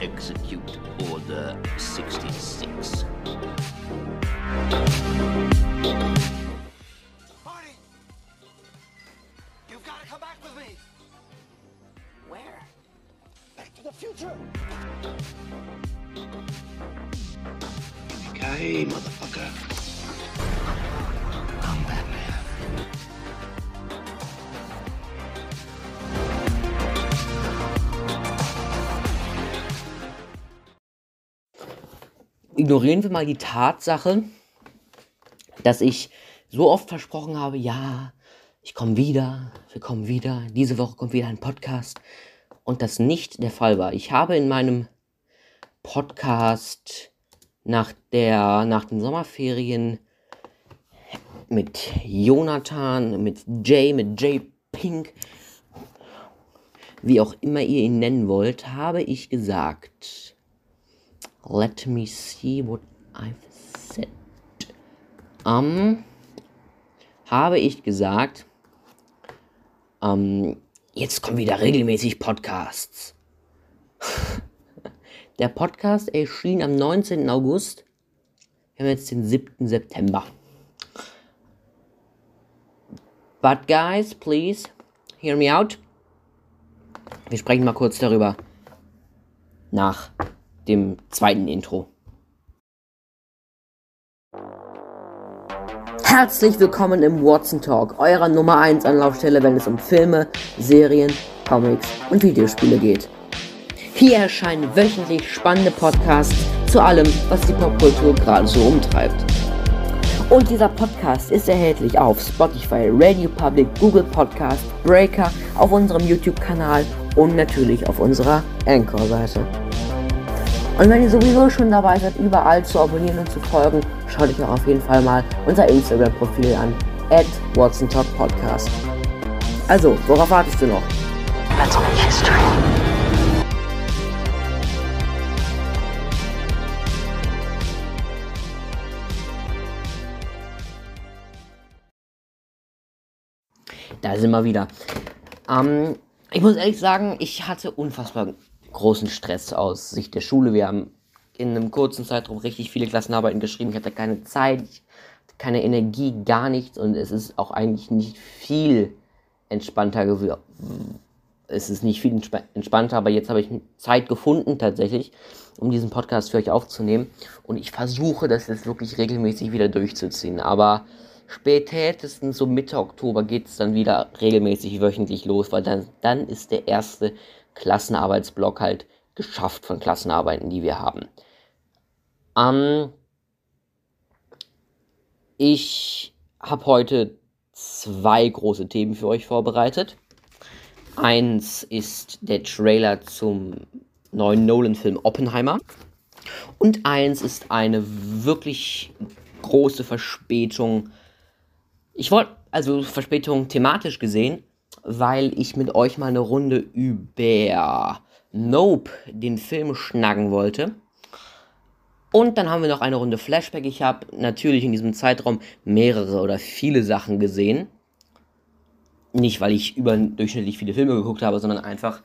execute Order 66. Marty! You've got to come back with me! Where? Back to the future! Okay, motherfucker. Ignorieren wir mal die Tatsache, dass ich so oft versprochen habe, ja, ich komme wieder, wir kommen wieder, diese Woche kommt wieder ein Podcast und das nicht der Fall war. Ich habe in meinem Podcast nach der nach den Sommerferien mit Jonathan, mit Jay, mit Jay Pink, wie auch immer ihr ihn nennen wollt, habe ich gesagt, let me see what I've said. Ähm, habe ich gesagt, ähm, jetzt kommen wieder regelmäßig Podcasts. Der Podcast erschien am 19. August. Wir haben jetzt den 7. September. But guys, please, hear me out. Wir sprechen mal kurz darüber nach dem zweiten Intro. Herzlich willkommen im Watson Talk, eurer Nummer 1 Anlaufstelle, wenn es um Filme, Serien, Comics und Videospiele geht. Hier erscheinen wöchentlich spannende Podcasts zu allem, was die Popkultur gerade so umtreibt. Und dieser Podcast ist erhältlich auf Spotify, Radio Public, Google Podcast, Breaker, auf unserem YouTube-Kanal und natürlich auf unserer Anchor-Seite. Und wenn ihr sowieso schon dabei seid, überall zu abonnieren und zu folgen, schaut euch auch auf jeden Fall mal unser Instagram-Profil an, at Watson Talk Podcast. Also, worauf wartest du noch? Let's make history. Da sind wir wieder. Ähm, ich muss ehrlich sagen, ich hatte unfassbar großen Stress aus Sicht der Schule. Wir haben in einem kurzen Zeitraum richtig viele Klassenarbeiten geschrieben. Ich hatte keine Zeit, keine Energie, gar nichts. Und es ist auch eigentlich nicht viel entspannter geworden. Es ist nicht viel entsp entspannter, aber jetzt habe ich Zeit gefunden tatsächlich, um diesen Podcast für euch aufzunehmen. Und ich versuche das jetzt wirklich regelmäßig wieder durchzuziehen. Aber spätestens so Mitte Oktober geht es dann wieder regelmäßig wöchentlich los, weil dann, dann ist der erste Klassenarbeitsblock halt geschafft von Klassenarbeiten, die wir haben. Ähm, ich habe heute zwei große Themen für euch vorbereitet. Eins ist der Trailer zum neuen Nolan-Film Oppenheimer. Und eins ist eine wirklich große Verspätung. Ich wollte, also Verspätung thematisch gesehen, weil ich mit euch mal eine Runde über Nope, den Film, schnacken wollte. Und dann haben wir noch eine Runde Flashback. Ich habe natürlich in diesem Zeitraum mehrere oder viele Sachen gesehen. Nicht, weil ich überdurchschnittlich viele Filme geguckt habe, sondern einfach,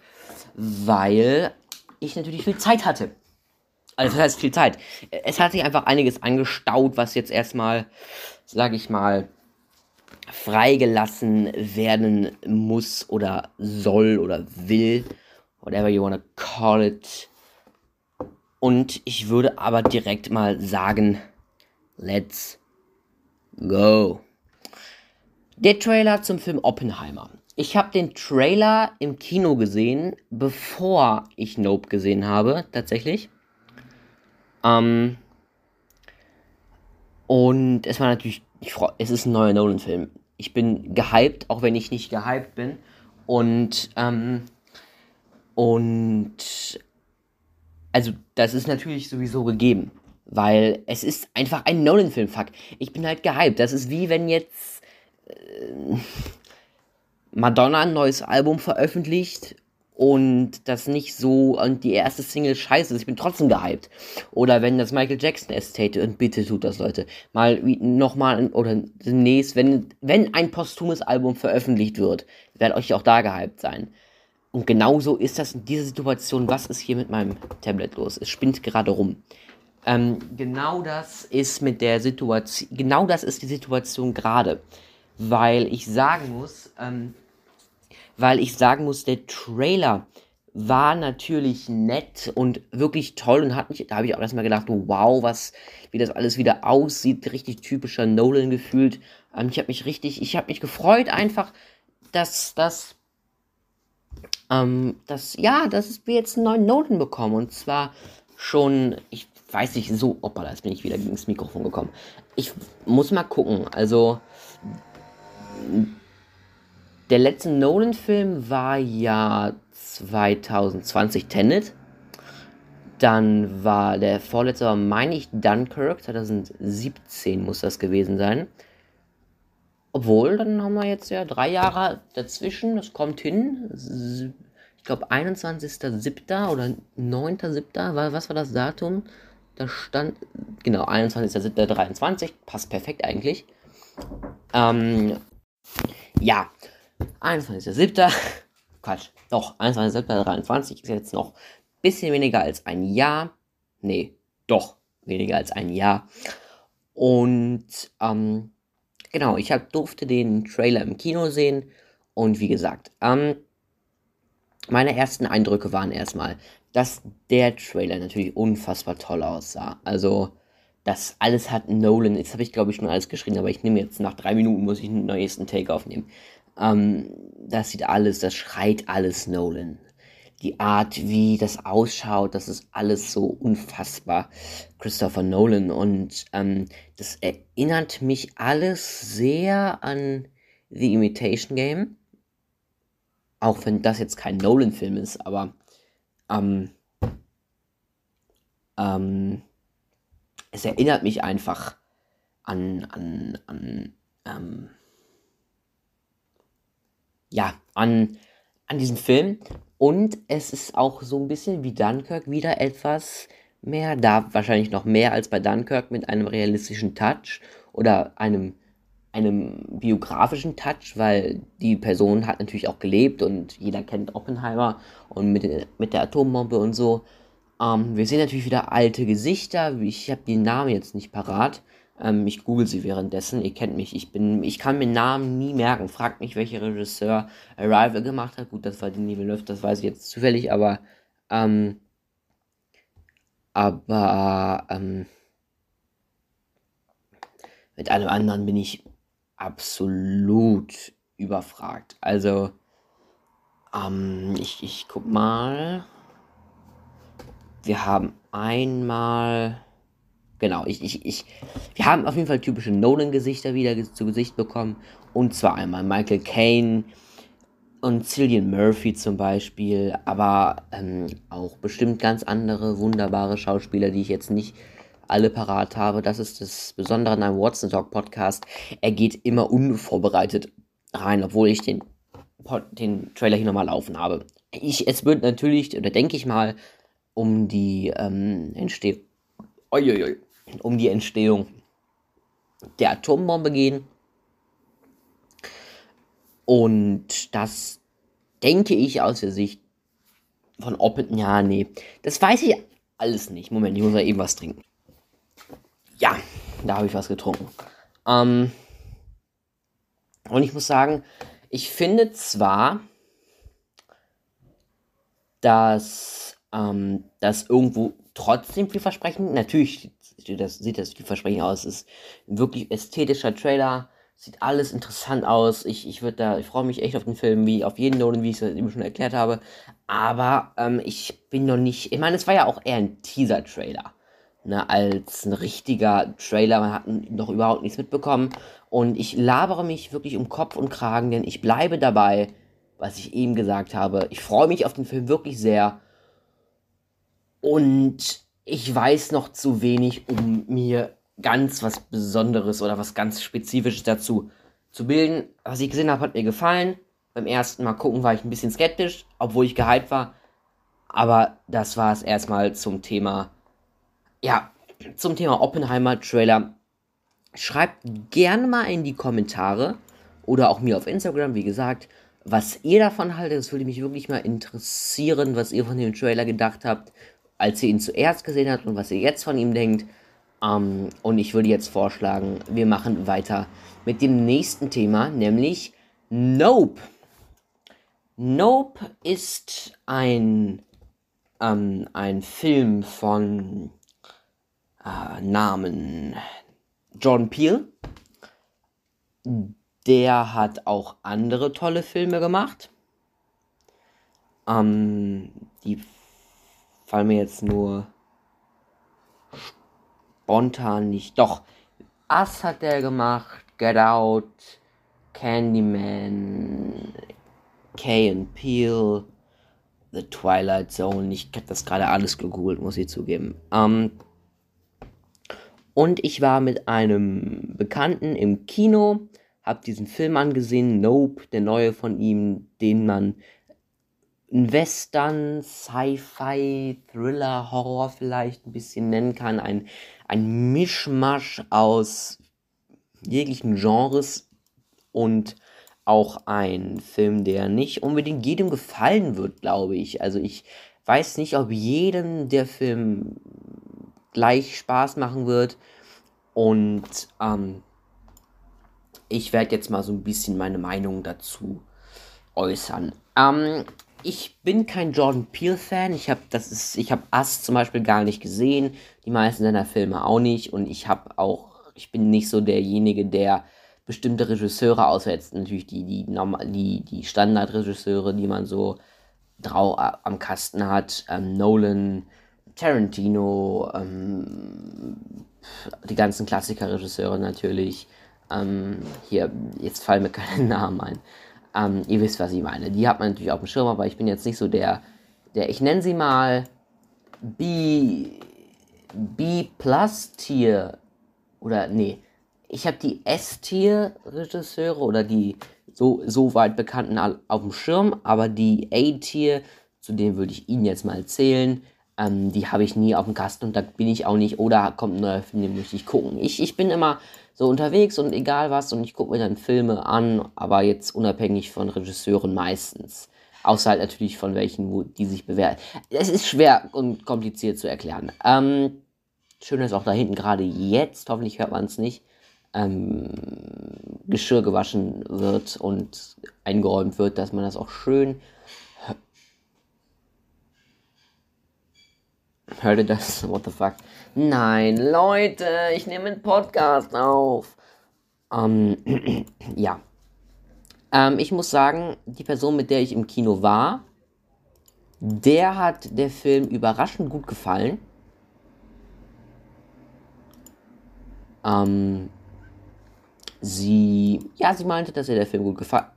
weil ich natürlich viel Zeit hatte. Also das heißt viel Zeit. Es hat sich einfach einiges angestaut, was jetzt erstmal, sage ich mal, freigelassen werden muss oder soll oder will. Whatever you wanna call it. Und ich würde aber direkt mal sagen, let's go. Der Trailer zum Film Oppenheimer. Ich habe den Trailer im Kino gesehen, bevor ich Nope gesehen habe, tatsächlich. Ähm, und es war natürlich, ich freu, es ist ein neuer Nolan-Film. Ich bin gehypt, auch wenn ich nicht gehypt bin. Und, ähm, und, also, das ist natürlich sowieso gegeben. Weil es ist einfach ein Nolan-Film, fuck. Ich bin halt gehypt. Das ist wie wenn jetzt äh, Madonna ein neues Album veröffentlicht und das nicht so und die erste Single scheiße ist, ich bin trotzdem gehypt. Oder wenn das Michael Jackson Estate und bitte tut das Leute, mal nochmal oder demnächst, wenn wenn ein posthumes Album veröffentlicht wird, werde ich auch da gehypt sein. Und genauso ist das in dieser Situation. Was ist hier mit meinem Tablet los? Es spinnt gerade rum. Ähm, genau das ist mit der Situation, genau das ist die Situation gerade. Weil ich sagen muss, ähm, weil ich sagen muss, der Trailer war natürlich nett und wirklich toll und hat mich, da habe ich auch erstmal gedacht, wow, was, wie das alles wieder aussieht, richtig typischer Nolan gefühlt. Ähm, ich habe mich richtig, ich habe mich gefreut einfach, dass, dass, ähm, dass, ja, dass wir jetzt einen neuen Nolan bekommen und zwar schon, ich weiß nicht, so, opala, jetzt bin ich wieder gegen das Mikrofon gekommen. Ich muss mal gucken, also, der letzte Nolan-Film war ja 2020 Tenet. Dann war der vorletzte, meine ich, Dunkirk. 2017 muss das gewesen sein. Obwohl, dann haben wir jetzt ja drei Jahre dazwischen. Das kommt hin. Ich glaube, 21.07. oder 9.07. Was war das Datum? Da stand, genau, 21.07.23. Passt perfekt eigentlich. Ähm, ja, 21.07. Quatsch, doch, 21.07.23 ist jetzt noch ein bisschen weniger als ein Jahr. Nee, doch, weniger als ein Jahr. Und, ähm, genau, ich hab, durfte den Trailer im Kino sehen. Und wie gesagt, ähm, meine ersten Eindrücke waren erstmal, dass der Trailer natürlich unfassbar toll aussah. Also, das alles hat Nolan. Jetzt habe ich, glaube ich, schon alles geschrieben, aber ich nehme jetzt nach drei Minuten, muss ich einen neuesten Take aufnehmen. Ähm, das sieht alles, das schreit alles Nolan. Die Art, wie das ausschaut, das ist alles so unfassbar Christopher Nolan. Und ähm, das erinnert mich alles sehr an The Imitation Game. Auch wenn das jetzt kein Nolan-Film ist, aber ähm, ähm, es erinnert mich einfach an, an, an, ähm, ja, an, an diesen Film. Und es ist auch so ein bisschen wie Dunkirk wieder etwas mehr, da wahrscheinlich noch mehr als bei Dunkirk mit einem realistischen Touch oder einem, einem biografischen Touch, weil die Person hat natürlich auch gelebt und jeder kennt Oppenheimer und mit, mit der Atombombe und so. Ähm, wir sehen natürlich wieder alte Gesichter. Ich habe die Namen jetzt nicht parat. Ähm, ich google sie währenddessen. Ihr kennt mich. Ich bin, ich kann mir Namen nie merken. Fragt mich, welcher Regisseur Arrival gemacht hat. Gut, das war Denis Villeneuve, das weiß ich jetzt zufällig, aber ähm, aber ähm, mit allem anderen bin ich absolut überfragt. Also ähm, ich, ich guck mal. Wir haben einmal. Genau, ich, ich, ich. Wir haben auf jeden Fall typische Nolan-Gesichter wieder zu Gesicht bekommen. Und zwar einmal Michael Caine und Cillian Murphy zum Beispiel. Aber ähm, auch bestimmt ganz andere wunderbare Schauspieler, die ich jetzt nicht alle parat habe. Das ist das Besondere an einem Watson Talk Podcast. Er geht immer unvorbereitet rein, obwohl ich den, den Trailer hier nochmal laufen habe. Ich, es wird natürlich, oder denke ich mal, um die ähm, Entstehung, um die Entstehung der Atombombe gehen. Und das denke ich aus der Sicht von Oppen. Ja, nee. Das weiß ich alles nicht. Moment, ich muss mal eben was trinken. Ja, da habe ich was getrunken. Ähm, und ich muss sagen, ich finde zwar, dass ähm, das irgendwo trotzdem vielversprechend, natürlich das, sieht das vielversprechend aus, es ist wirklich ästhetischer Trailer, sieht alles interessant aus. Ich, ich ich freue mich echt auf den Film, wie auf jeden Nolan, wie ich es eben schon erklärt habe. Aber ähm, ich bin noch nicht, ich meine, es war ja auch eher ein Teaser-Trailer. Ne, als ein richtiger Trailer. Man hat noch überhaupt nichts mitbekommen. Und ich labere mich wirklich um Kopf und Kragen, denn ich bleibe dabei, was ich eben gesagt habe. Ich freue mich auf den Film wirklich sehr. Und ich weiß noch zu wenig, um mir ganz was Besonderes oder was ganz Spezifisches dazu zu bilden. Was ich gesehen habe, hat mir gefallen. Beim ersten Mal gucken war ich ein bisschen skeptisch, obwohl ich gehypt war. Aber das war es erstmal zum Thema, ja, zum Thema Oppenheimer Trailer. Schreibt gerne mal in die Kommentare oder auch mir auf Instagram, wie gesagt, was ihr davon haltet. Das würde mich wirklich mal interessieren, was ihr von dem Trailer gedacht habt, als ihr ihn zuerst gesehen habt und was ihr jetzt von ihm denkt. Ähm, und ich würde jetzt vorschlagen, wir machen weiter mit dem nächsten Thema, nämlich Nope. Nope ist ein, ähm, ein Film von äh, Namen John Peel. Der hat auch andere tolle Filme gemacht. Ähm, die fallen mir jetzt nur spontan nicht. Doch, Us hat der gemacht, Get Out, Candyman, Kay and Peel, The Twilight Zone. Ich habe das gerade alles gegoogelt, muss ich zugeben. Ähm, und ich war mit einem Bekannten im Kino, habe diesen Film angesehen, Nope, der neue von ihm, den man Western, Sci-Fi, Thriller, Horror vielleicht ein bisschen nennen kann. Ein, ein Mischmasch aus jeglichen Genres und auch ein Film, der nicht unbedingt jedem gefallen wird, glaube ich. Also ich weiß nicht, ob jedem der Film gleich Spaß machen wird. Und ähm, ich werde jetzt mal so ein bisschen meine Meinung dazu äußern. Ähm, ich bin kein Jordan Peele-Fan. Ich habe das ist, ich habe Us zum Beispiel gar nicht gesehen. Die meisten seiner Filme auch nicht. Und ich habe auch, ich bin nicht so derjenige, der bestimmte Regisseure, außer jetzt natürlich die, die, die, die Standardregisseure, die man so drau am Kasten hat. Ähm, Nolan, Tarantino, ähm, die ganzen Klassiker-Regisseure natürlich. Ähm, hier, jetzt fallen mir keine Namen ein. Ähm, ihr wisst, was ich meine. Die hat man natürlich auf dem Schirm, aber ich bin jetzt nicht so der, der ich nenne sie mal B, B-Plus-Tier oder nee, ich habe die S-Tier-Regisseure oder die so, so weit bekannten auf dem Schirm, aber die A-Tier, zu denen würde ich Ihnen jetzt mal zählen, ähm, die habe ich nie auf dem Kasten und da bin ich auch nicht, oder kommt ein neuer Film, den möchte ich gucken. Ich, ich bin immer so unterwegs und egal was und ich gucke mir dann Filme an, aber jetzt unabhängig von Regisseuren meistens. Außer halt natürlich von welchen, wo die sich bewerten. Es ist schwer und kompliziert zu erklären. Ähm, schön ist auch da hinten gerade jetzt, hoffentlich hört man es nicht, ähm, Geschirr gewaschen wird und eingeräumt wird, dass man das auch schön Hört ihr das? What the fuck? Nein, Leute, ich nehme einen Podcast auf. Ähm, ja. Ähm, ich muss sagen, die Person, mit der ich im Kino war, der hat der Film überraschend gut gefallen. Ähm, sie, ja, sie meinte, dass ihr der Film gut gefallen,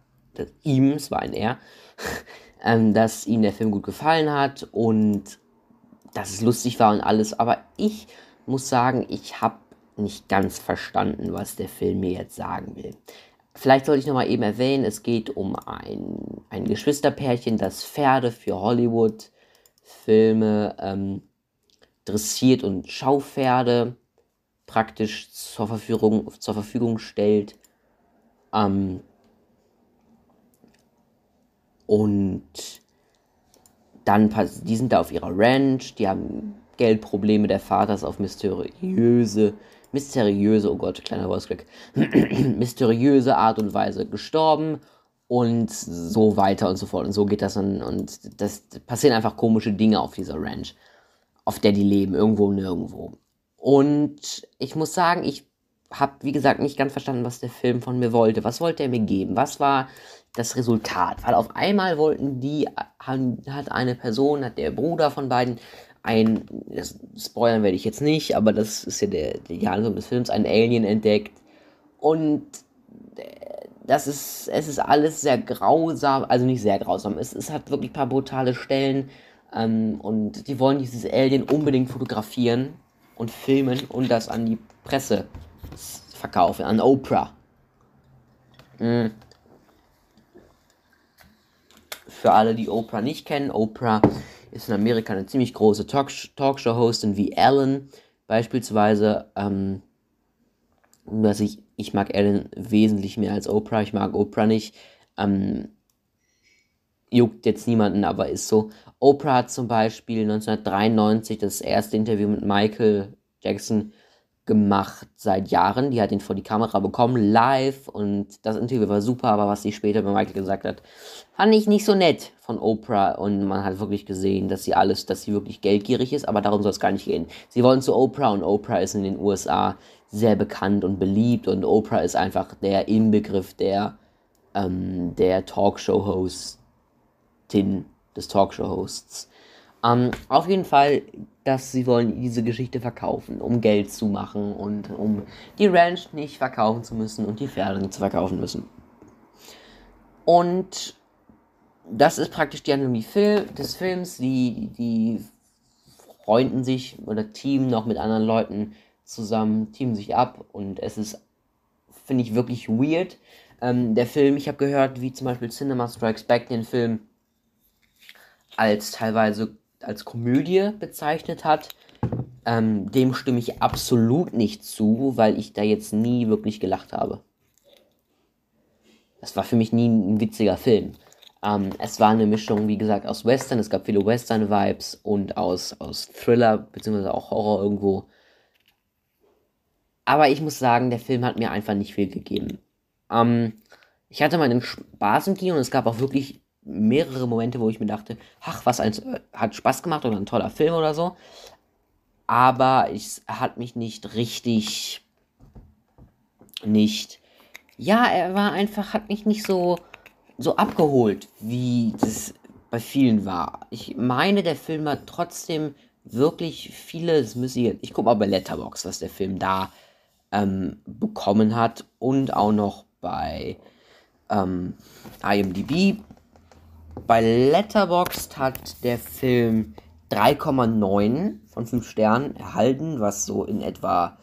ihm, es war ein Er, ähm, dass ihm der Film gut gefallen hat und dass es lustig war und alles, aber ich muss sagen, ich habe nicht ganz verstanden, was der Film mir jetzt sagen will. Vielleicht sollte ich nochmal eben erwähnen, es geht um ein, ein Geschwisterpärchen, das Pferde für Hollywood-Filme ähm, dressiert und Schaupferde praktisch zur Verfügung, zur Verfügung stellt. Ähm, und dann, die sind da auf ihrer Ranch, die haben Geldprobleme, der Vater ist auf mysteriöse, mysteriöse, oh Gott, kleiner Voice-Crack, mysteriöse Art und Weise gestorben und so weiter und so fort. Und so geht das dann und das passieren einfach komische Dinge auf dieser Ranch, auf der die leben, irgendwo nirgendwo. Und ich muss sagen, ich habe, wie gesagt, nicht ganz verstanden, was der Film von mir wollte. Was wollte er mir geben? Was war das Resultat. Weil auf einmal wollten die, hat eine Person, hat der Bruder von beiden, ein, das spoilern werde ich jetzt nicht, aber das ist ja der, der Handlung des Films, ein Alien entdeckt. Und äh, das ist, es ist alles sehr grausam, also nicht sehr grausam, es, es hat wirklich ein paar brutale Stellen. Ähm, und die wollen dieses Alien unbedingt fotografieren und filmen und das an die Presse verkaufen, an Oprah. Mhm. Für alle, die Oprah nicht kennen, Oprah ist in Amerika eine ziemlich große Talk Talkshow-Hostin wie Ellen beispielsweise. Ähm, dass ich, ich mag Ellen wesentlich mehr als Oprah. Ich mag Oprah nicht. Ähm, juckt jetzt niemanden, aber ist so. Oprah hat zum Beispiel 1993 das erste Interview mit Michael Jackson gemacht seit Jahren. Die hat ihn vor die Kamera bekommen, live. Und das Interview war super, aber was sie später bei Michael gesagt hat, fand ich nicht so nett von Oprah. Und man hat wirklich gesehen, dass sie alles, dass sie wirklich geldgierig ist, aber darum soll es gar nicht gehen. Sie wollen zu Oprah und Oprah ist in den USA sehr bekannt und beliebt und Oprah ist einfach der Inbegriff der, ähm, der Talkshow-Hostin, des Talkshow-Hosts. Ähm, auf jeden Fall, dass sie wollen diese Geschichte verkaufen, um Geld zu machen und um die Ranch nicht verkaufen zu müssen und die Pferde nicht zu verkaufen müssen. Und das ist praktisch die Handlung des Films. Die, die freunden sich oder teamen noch mit anderen Leuten zusammen, teamen sich ab und es ist, finde ich, wirklich weird. Ähm, der Film, ich habe gehört, wie zum Beispiel Cinema Strikes Back den Film als teilweise als Komödie bezeichnet hat. Ähm, dem stimme ich absolut nicht zu, weil ich da jetzt nie wirklich gelacht habe. Das war für mich nie ein witziger Film. Ähm, es war eine Mischung, wie gesagt, aus Western, es gab viele Western-Vibes und aus, aus Thriller, beziehungsweise auch Horror irgendwo. Aber ich muss sagen, der Film hat mir einfach nicht viel gegeben. Ähm, ich hatte meinen Spaß im Kino und es gab auch wirklich mehrere Momente, wo ich mir dachte, ach, was ein, hat Spaß gemacht oder ein toller Film oder so. Aber es hat mich nicht richtig, nicht, ja, er war einfach, hat mich nicht so, so abgeholt, wie das bei vielen war. Ich meine, der Film hat trotzdem wirklich viele, das müsste ich, ich gucke mal bei Letterbox, was der Film da ähm, bekommen hat und auch noch bei ähm, IMDb bei Letterboxd hat der Film 3,9 von 5 Sternen erhalten, was so in etwa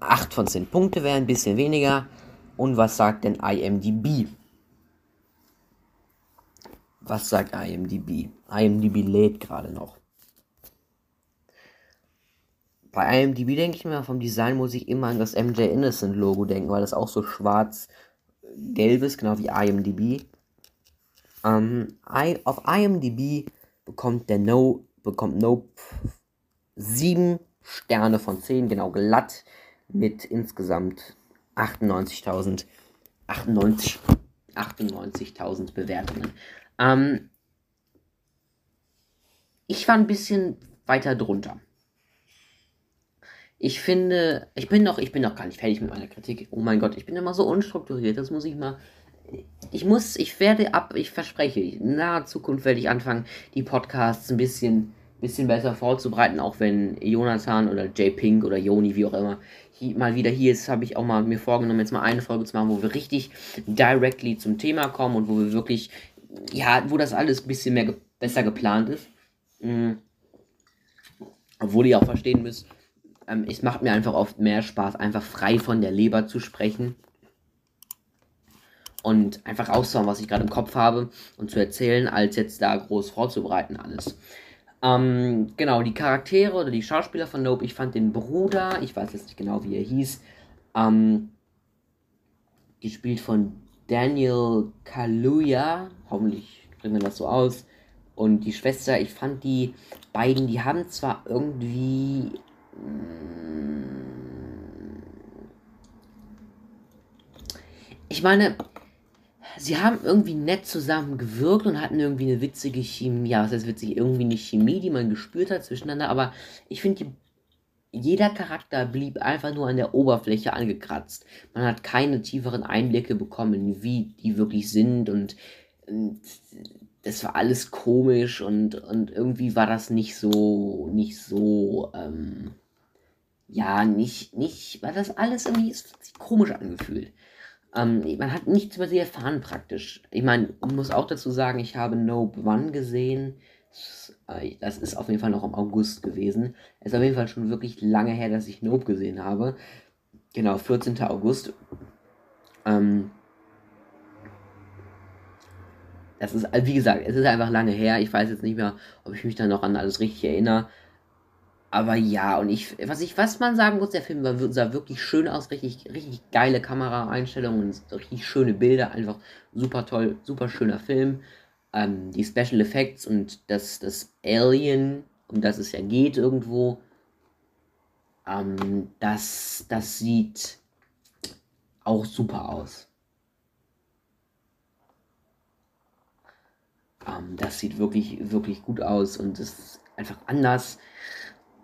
8 von 10 Punkte wäre, ein bisschen weniger. Und was sagt denn IMDb? Was sagt IMDb? IMDb lädt gerade noch. Bei IMDb denke ich mir, vom Design muss ich immer an das MJ Innocent Logo denken, weil das auch so schwarz-gelb ist, genau wie IMDb. Ähm, I, auf IMDb bekommt der No, bekommt Nope 7 Sterne von 10, genau glatt, mit insgesamt 98.000 98, 98.000 Bewertungen. Ähm, ich war ein bisschen weiter drunter. Ich finde, ich bin noch, ich bin noch gar nicht fertig mit meiner Kritik. Oh mein Gott, ich bin immer so unstrukturiert. Das muss ich mal ich muss, ich werde ab, ich verspreche, in naher Zukunft werde ich anfangen, die Podcasts ein bisschen, bisschen besser vorzubereiten, auch wenn Jonathan oder Jay Pink oder Joni, wie auch immer, hier, mal wieder hier ist, habe ich auch mal mir vorgenommen, jetzt mal eine Folge zu machen, wo wir richtig directly zum Thema kommen und wo wir wirklich, ja, wo das alles ein bisschen mehr ge besser geplant ist. Mhm. Obwohl ihr auch verstehen müsst, ähm, es macht mir einfach oft mehr Spaß, einfach frei von der Leber zu sprechen und einfach rauszuhauen, was ich gerade im Kopf habe und zu erzählen, als jetzt da groß vorzubereiten alles. Ähm, genau, die Charaktere oder die Schauspieler von Nope, ich fand den Bruder, ich weiß jetzt nicht genau, wie er hieß, ähm, gespielt von Daniel Kaluuya, hoffentlich bringen wir das so aus, und die Schwester, ich fand die beiden, die haben zwar irgendwie... Mm, ich meine, sie haben irgendwie nett zusammen gewirkt und hatten irgendwie eine witzige Chemie. Ja, was heißt witzig? Irgendwie eine Chemie, die man gespürt hat zwischeneinander. Aber ich finde, jeder Charakter blieb einfach nur an der Oberfläche angekratzt. Man hat keine tieferen Einblicke bekommen, wie die wirklich sind und, und das war alles komisch und, und irgendwie war das nicht so, nicht so, ähm, ja, nicht, nicht, war das alles irgendwie komisch angefühlt. Ähm, man hat nichts über sie erfahren praktisch. Ich meine, muss auch dazu sagen, ich habe Nope One gesehen. Das ist auf jeden Fall noch im August gewesen. Es ist auf jeden Fall schon wirklich lange her, dass ich Nope gesehen habe. Genau, 14. August. Ähm, das ist, wie gesagt, es ist einfach lange her. Ich weiß jetzt nicht mehr, ob ich mich da noch an alles richtig erinnere. Aber ja, und ich, was ich, was man sagen muss, der Film sah wirklich schön aus, richtig, richtig geile Kameraeinstellungen richtig schöne Bilder, einfach super toll, super schöner Film. ähm, die Special Effects und das, das Alien, um das es ja geht irgendwo, ähm, das, das sieht auch super aus. Ähm, das sieht wirklich, wirklich gut aus und ist einfach anders.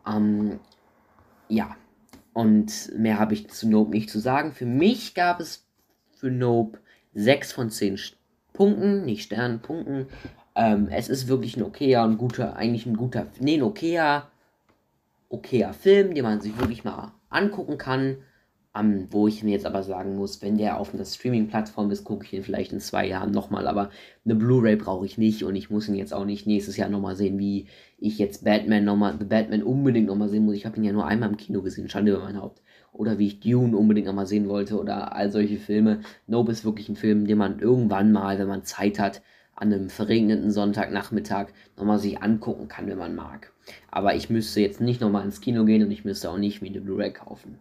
Ähm, ja, und mehr habe ich zu Nope nicht zu sagen. Für mich gab es für Nope 6 von 10 Punkten, nicht Sternen, Punkten. Ähm, es ist wirklich ein okayer und guter, eigentlich ein guter, nee, ein okayer, okayer Film, den man sich wirklich mal angucken kann. Um, wo ich mir jetzt aber sagen muss, wenn der auf einer Streaming-Plattform ist, gucke ich ihn vielleicht in zwei Jahren nochmal. Aber eine Blu-ray brauche ich nicht und ich muss ihn jetzt auch nicht nächstes Jahr nochmal sehen, wie ich jetzt Batman nochmal, The Batman unbedingt nochmal sehen muss. Ich habe ihn ja nur einmal im Kino gesehen, Schande über mein Haupt. Oder wie ich Dune unbedingt nochmal sehen wollte oder all solche Filme. Nope ist wirklich ein Film, den man irgendwann mal, wenn man Zeit hat, an einem verregneten Sonntagnachmittag nochmal sich angucken kann, wenn man mag. Aber ich müsste jetzt nicht nochmal ins Kino gehen und ich müsste auch nicht wie eine Blu-ray kaufen.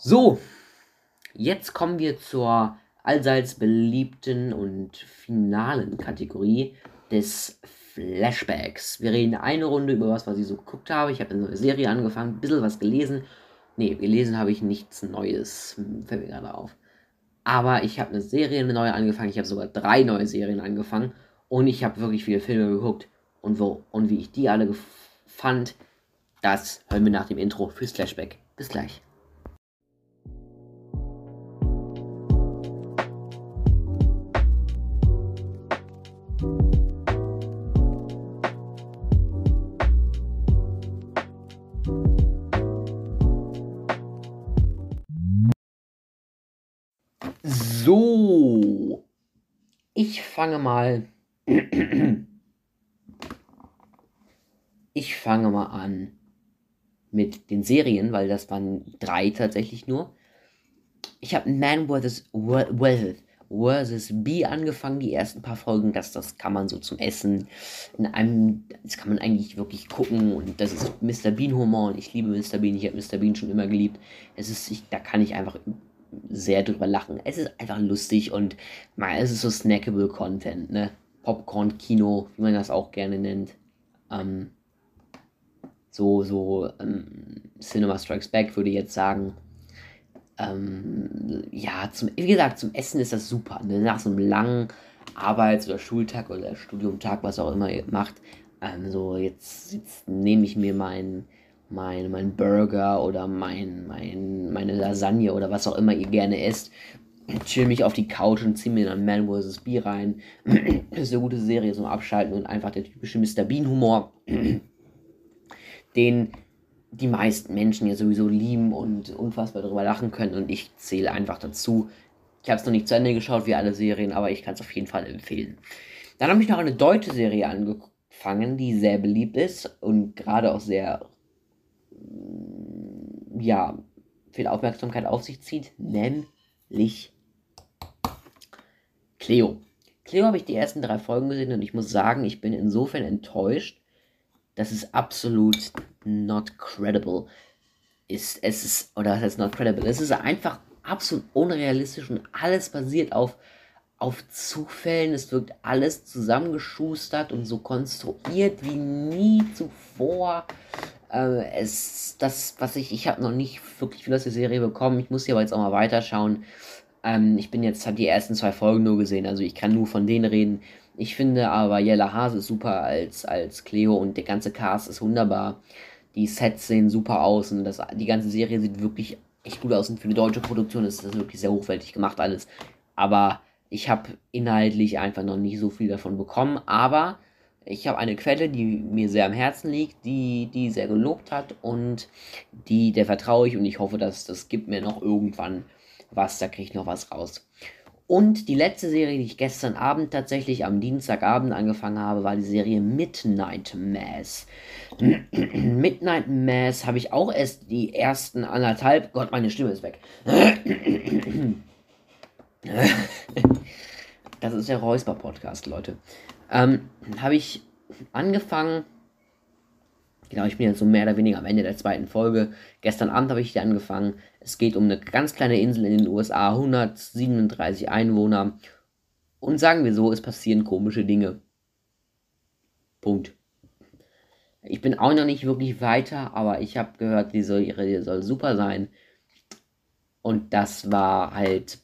So, jetzt kommen wir zur allseits beliebten und finalen Kategorie des Flashbacks. Wir reden eine Runde über was, was ich so geguckt habe. Ich habe eine neue Serie angefangen, ein bisschen was gelesen. Ne, gelesen habe ich nichts Neues. Fällt mir gerade auf. Aber ich habe eine Serie, eine neue angefangen. Ich habe sogar drei neue Serien angefangen. Und ich habe wirklich viele Filme geguckt. Und, wo, und wie ich die alle fand, das hören wir nach dem Intro fürs Flashback. Bis gleich. Fange mal. Ich fange mal an mit den Serien, weil das waren drei tatsächlich nur. Ich habe Man vs. vs. Bee angefangen, die ersten paar Folgen. Das, das kann man so zum Essen in einem, das kann man eigentlich wirklich gucken. Und das ist Mr. Bean Humor ich liebe Mr. Bean. Ich habe Mr. Bean schon immer geliebt. Es ist, ich, da kann ich einfach sehr drüber lachen. Es ist einfach lustig und mal, es ist so snackable Content, ne? Popcorn-Kino, wie man das auch gerne nennt. Ähm, so, so, ähm, Cinema Strikes Back würde ich jetzt sagen. Ähm, ja, zum, wie gesagt, zum Essen ist das super. Ne? Nach so einem langen Arbeits- oder Schultag oder Studiumtag, was auch immer ihr macht. Ähm, so, jetzt, jetzt nehme ich mir meinen mein, mein Burger oder mein, mein, meine Lasagne oder was auch immer ihr gerne esst. Chill mich auf die Couch und zieh mir dann Man vs. Bee rein. das ist eine gute Serie zum Abschalten und einfach der typische Mr. Bean-Humor, den die meisten Menschen ja sowieso lieben und unfassbar darüber lachen können und ich zähle einfach dazu. Ich habe es noch nicht zu Ende geschaut wie alle Serien, aber ich kann es auf jeden Fall empfehlen. Dann habe ich noch eine deutsche Serie angefangen, die sehr beliebt ist und gerade auch sehr ja, viel Aufmerksamkeit auf sich zieht, nämlich Cleo. Cleo habe ich die ersten drei Folgen gesehen und ich muss sagen, ich bin insofern enttäuscht, dass es absolut not credible ist. Es ist, oder was heißt not credible? Es ist einfach absolut unrealistisch und alles basiert auf, auf Zufällen. Es wirkt alles zusammengeschustert und so konstruiert wie nie zuvor. Äh, es, das, was ich, ich habe noch nicht wirklich viel aus der Serie bekommen. Ich muss hier aber jetzt auch mal weiterschauen. Ähm, ich bin jetzt, habe die ersten zwei Folgen nur gesehen, also ich kann nur von denen reden. Ich finde aber Jella Hase ist super als, als Cleo und der ganze Cast ist wunderbar. Die Sets sehen super aus und das, die ganze Serie sieht wirklich echt gut aus und für eine deutsche Produktion ist das wirklich sehr hochwertig gemacht alles. Aber ich habe inhaltlich einfach noch nicht so viel davon bekommen, aber ich habe eine Quelle, die mir sehr am Herzen liegt, die, die sehr gelobt hat und die, der vertraue ich und ich hoffe, dass das gibt mir noch irgendwann was, da kriege ich noch was raus. Und die letzte Serie, die ich gestern Abend tatsächlich am Dienstagabend angefangen habe, war die Serie Midnight Mass. Midnight Mass habe ich auch erst die ersten anderthalb. Gott, meine Stimme ist weg. Das ist der Räusper-Podcast, Leute. Ähm, habe ich angefangen. Genau, ich bin jetzt so mehr oder weniger am Ende der zweiten Folge. Gestern Abend habe ich die angefangen. Es geht um eine ganz kleine Insel in den USA, 137 Einwohner. Und sagen wir so, es passieren komische Dinge. Punkt. Ich bin auch noch nicht wirklich weiter, aber ich habe gehört, die Serie soll super sein. Und das war halt.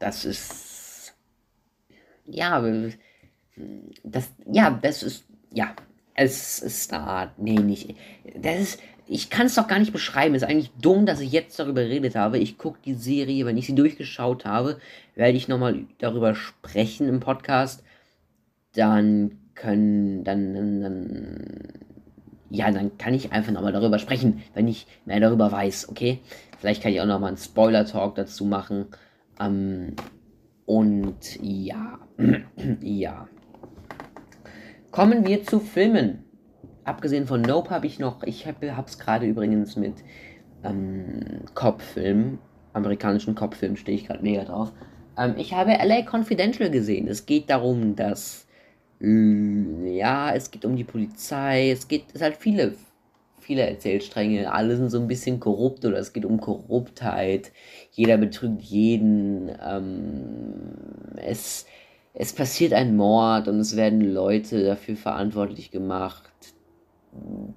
Das ist. Ja, das. Ja, das ist. Ja, es ist eine Art. Nee, nicht. Das ist. Ich kann es doch gar nicht beschreiben. Es ist eigentlich dumm, dass ich jetzt darüber geredet habe. Ich gucke die Serie, wenn ich sie durchgeschaut habe, werde ich nochmal darüber sprechen im Podcast. Dann können. Dann, dann, dann. Ja, dann kann ich einfach nochmal darüber sprechen, wenn ich mehr darüber weiß, okay? Vielleicht kann ich auch nochmal einen Spoiler-Talk dazu machen. Ähm, und ja. ja. Kommen wir zu Filmen. Abgesehen von Nope habe ich noch, ich habe es gerade übrigens mit ähm, Cop-Film, amerikanischen Cop-Film stehe ich gerade mega drauf. Ähm, ich habe LA Confidential gesehen. Es geht darum, dass ja, es geht um die Polizei, es geht, es halt viele, viele Erzählstränge, alle sind so ein bisschen korrupt oder es geht um Korruptheit, jeder betrügt jeden, ähm, es, es passiert ein Mord und es werden Leute dafür verantwortlich gemacht,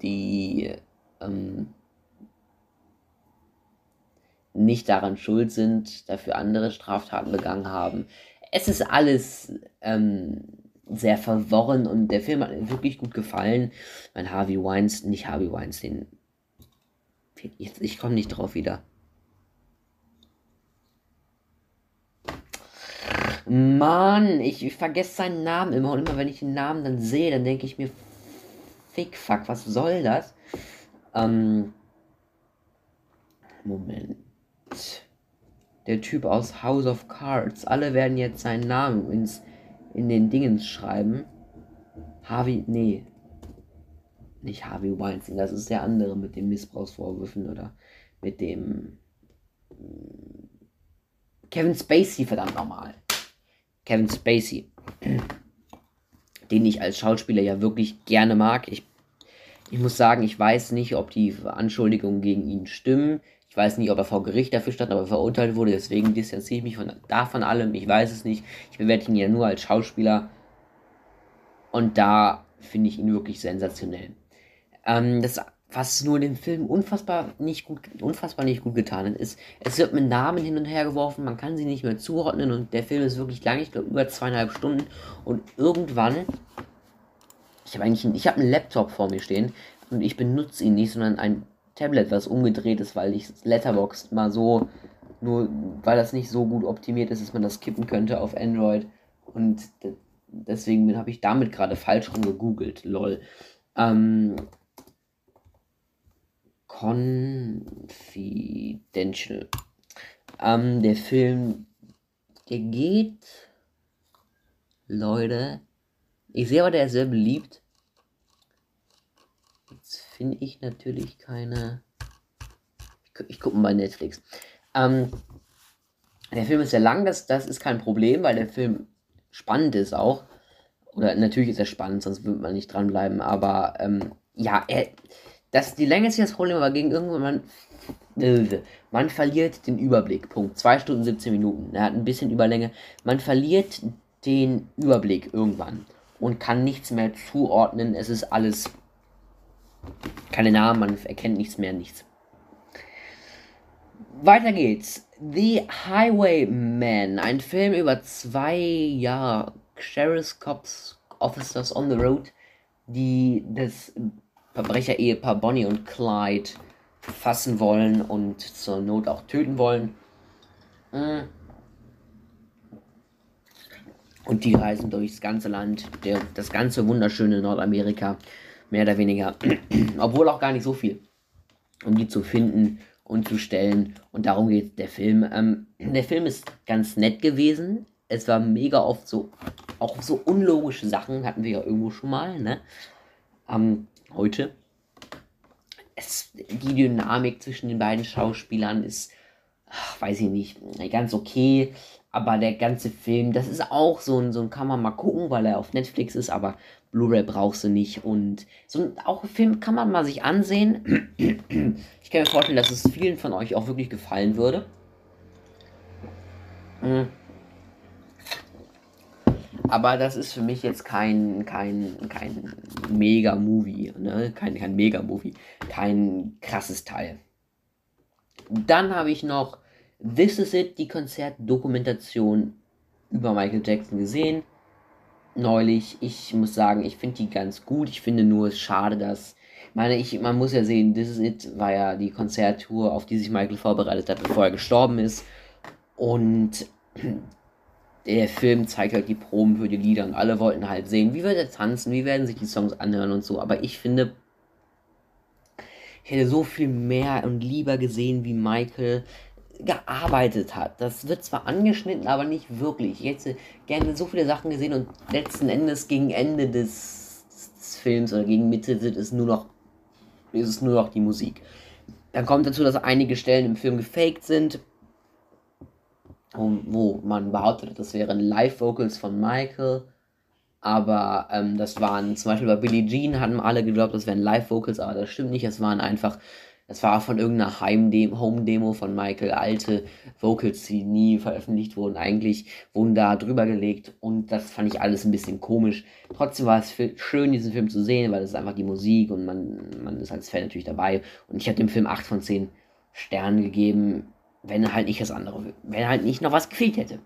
die ähm, nicht daran schuld sind, dafür andere Straftaten begangen haben. Es ist alles ähm, sehr verworren und der Film hat mir wirklich gut gefallen. Mein Harvey Weinstein, nicht Harvey Weinstein. Jetzt, ich komme nicht drauf wieder. Mann, ich, ich vergesse seinen Namen immer und immer wenn ich den Namen dann sehe, dann denke ich mir, fick, fuck, was soll das? Ähm, Moment. Der Typ aus House of Cards. Alle werden jetzt seinen Namen ins, in den Dingens schreiben. Harvey, nee. Nicht Harvey Weinstein, das ist der andere mit den Missbrauchsvorwürfen oder mit dem Kevin Spacey, verdammt nochmal. Kevin Spacey, den ich als Schauspieler ja wirklich gerne mag. Ich, ich muss sagen, ich weiß nicht, ob die Anschuldigungen gegen ihn stimmen. Ich weiß nicht, ob er vor Gericht dafür stand, aber verurteilt wurde. Deswegen distanziere ich mich von, davon allem. Ich weiß es nicht. Ich bewerte ihn ja nur als Schauspieler. Und da finde ich ihn wirklich sensationell. Ähm, das was nur dem Film unfassbar nicht gut, unfassbar nicht gut getan hat, ist, es wird mit Namen hin und her geworfen, man kann sie nicht mehr zuordnen und der Film ist wirklich lang, ich glaube über zweieinhalb Stunden und irgendwann, ich habe eigentlich, ich habe einen Laptop vor mir stehen und ich benutze ihn nicht, sondern ein Tablet, was umgedreht ist, weil ich Letterboxd mal so, nur weil das nicht so gut optimiert ist, dass man das kippen könnte auf Android und deswegen habe ich damit gerade falsch rum gegoogelt, lol. Ähm, Confidential. Ähm, der Film, der geht, Leute, ich sehe aber, der ist sehr beliebt. Finde ich natürlich keine. Ich, ich gucke mal Netflix. Ähm, der Film ist sehr lang, das, das ist kein Problem, weil der Film spannend ist auch. Oder natürlich ist er spannend, sonst würde man nicht dranbleiben. Aber ähm, ja, er, das, die Länge ist nicht das Problem, aber gegen irgendwann, man, man verliert den Überblick. Punkt. 2 Stunden 17 Minuten. Er hat ein bisschen Überlänge. Man verliert den Überblick irgendwann und kann nichts mehr zuordnen. Es ist alles keine Namen, man erkennt nichts mehr, nichts. Weiter geht's. The Highwayman, ein Film über zwei ja, Sheriff's Cops Officers on the Road, die das Verbrecher-Ehepaar Bonnie und Clyde fassen wollen und zur Not auch töten wollen. Hm. Und die reisen durchs ganze Land, das ganze wunderschöne Nordamerika, mehr oder weniger. Obwohl auch gar nicht so viel, um die zu finden und zu stellen. Und darum geht der Film. Ähm, der Film ist ganz nett gewesen. Es war mega oft so, auch so unlogische Sachen hatten wir ja irgendwo schon mal, ne? Ähm, heute. Es, die Dynamik zwischen den beiden Schauspielern ist, ach, weiß ich nicht, ganz okay. Aber der ganze Film, das ist auch so ein, so ein kann man mal gucken, weil er auf Netflix ist, aber Blu-ray brauchst du nicht. Und so ein, auch ein Film kann man mal sich ansehen. Ich kann mir vorstellen, dass es vielen von euch auch wirklich gefallen würde. Hm. aber das ist für mich jetzt kein, kein, kein Mega-Movie, ne? Kein, kein Mega-Movie, kein krasses Teil. Dann habe ich noch This Is It, die Konzertdokumentation über Michael Jackson gesehen. Neulich, ich muss sagen, ich finde die ganz gut. Ich finde nur es schade, dass. Meine, ich, man muss ja sehen, This Is It war ja die Konzerttour, auf die sich Michael vorbereitet hat, bevor er gestorben ist. Und der Film zeigt halt die Proben für die Lieder und alle wollten halt sehen, wie wird er tanzen, wie werden sich die Songs anhören und so. Aber ich finde, ich hätte so viel mehr und lieber gesehen, wie Michael gearbeitet hat. Das wird zwar angeschnitten, aber nicht wirklich. Ich hätte gerne so viele Sachen gesehen und letzten Endes gegen Ende des, des Films oder gegen Mitte ist es nur noch ist es nur noch die Musik. Dann kommt dazu, dass einige Stellen im Film gefaked sind, wo man behauptet das wären Live-Vocals von Michael. Aber ähm, das waren zum Beispiel bei Billie Jean hatten alle geglaubt, das wären Live-Vocals, aber das stimmt nicht. Es waren einfach, das war von irgendeiner Home-Demo von Michael, alte Vocals, die nie veröffentlicht wurden. Eigentlich wurden da drüber gelegt und das fand ich alles ein bisschen komisch. Trotzdem war es schön, diesen Film zu sehen, weil es einfach die Musik und man, man ist als Fan natürlich dabei. Und ich habe dem Film 8 von 10 Sternen gegeben wenn halt nicht das andere, wenn halt nicht noch was gefehlt hätte.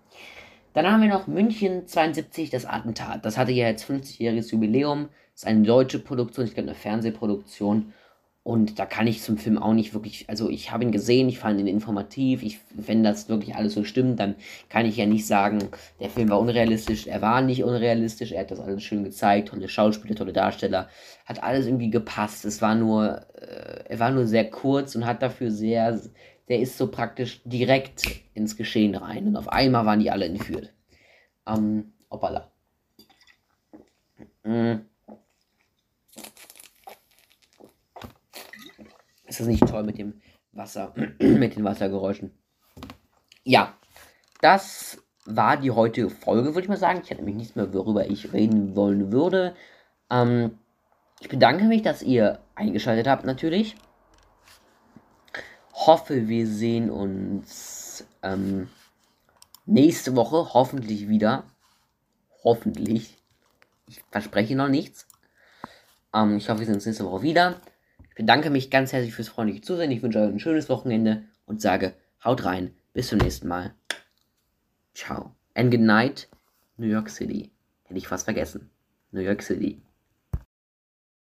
Dann haben wir noch München 72, das Attentat. Das hatte ja jetzt 50-jähriges Jubiläum. Das ist eine deutsche Produktion, ich glaube eine Fernsehproduktion. Und da kann ich zum Film auch nicht wirklich, also ich habe ihn gesehen, ich fand ihn informativ. Ich, wenn das wirklich alles so stimmt, dann kann ich ja nicht sagen, der Film war unrealistisch. Er war nicht unrealistisch, er hat das alles schön gezeigt, tolle Schauspieler, tolle Darsteller, hat alles irgendwie gepasst. Es war nur, äh, er war nur sehr kurz und hat dafür sehr, der ist so praktisch direkt ins Geschehen rein. Und auf einmal waren die alle entführt. Ähm, hoppala. Mhm. Ist das nicht toll mit dem Wasser, mit den Wassergeräuschen? Ja, das war die heutige Folge, würde ich mal sagen. Ich hatte nämlich nichts mehr, worüber ich reden wollen würde. Ähm, ich bedanke mich, dass ihr eingeschaltet habt, natürlich hoffe, wir sehen uns ähm, nächste Woche hoffentlich wieder. Hoffentlich. Ich verspreche noch nichts. Ähm, ich hoffe, wir sehen uns nächste Woche wieder. Ich bedanke mich ganz herzlich fürs freundliche Zusehen. Ich wünsche euch ein schönes Wochenende und sage, haut rein. Bis zum nächsten Mal. Ciao. And good night, New York City. Hätte ich fast vergessen. New York City.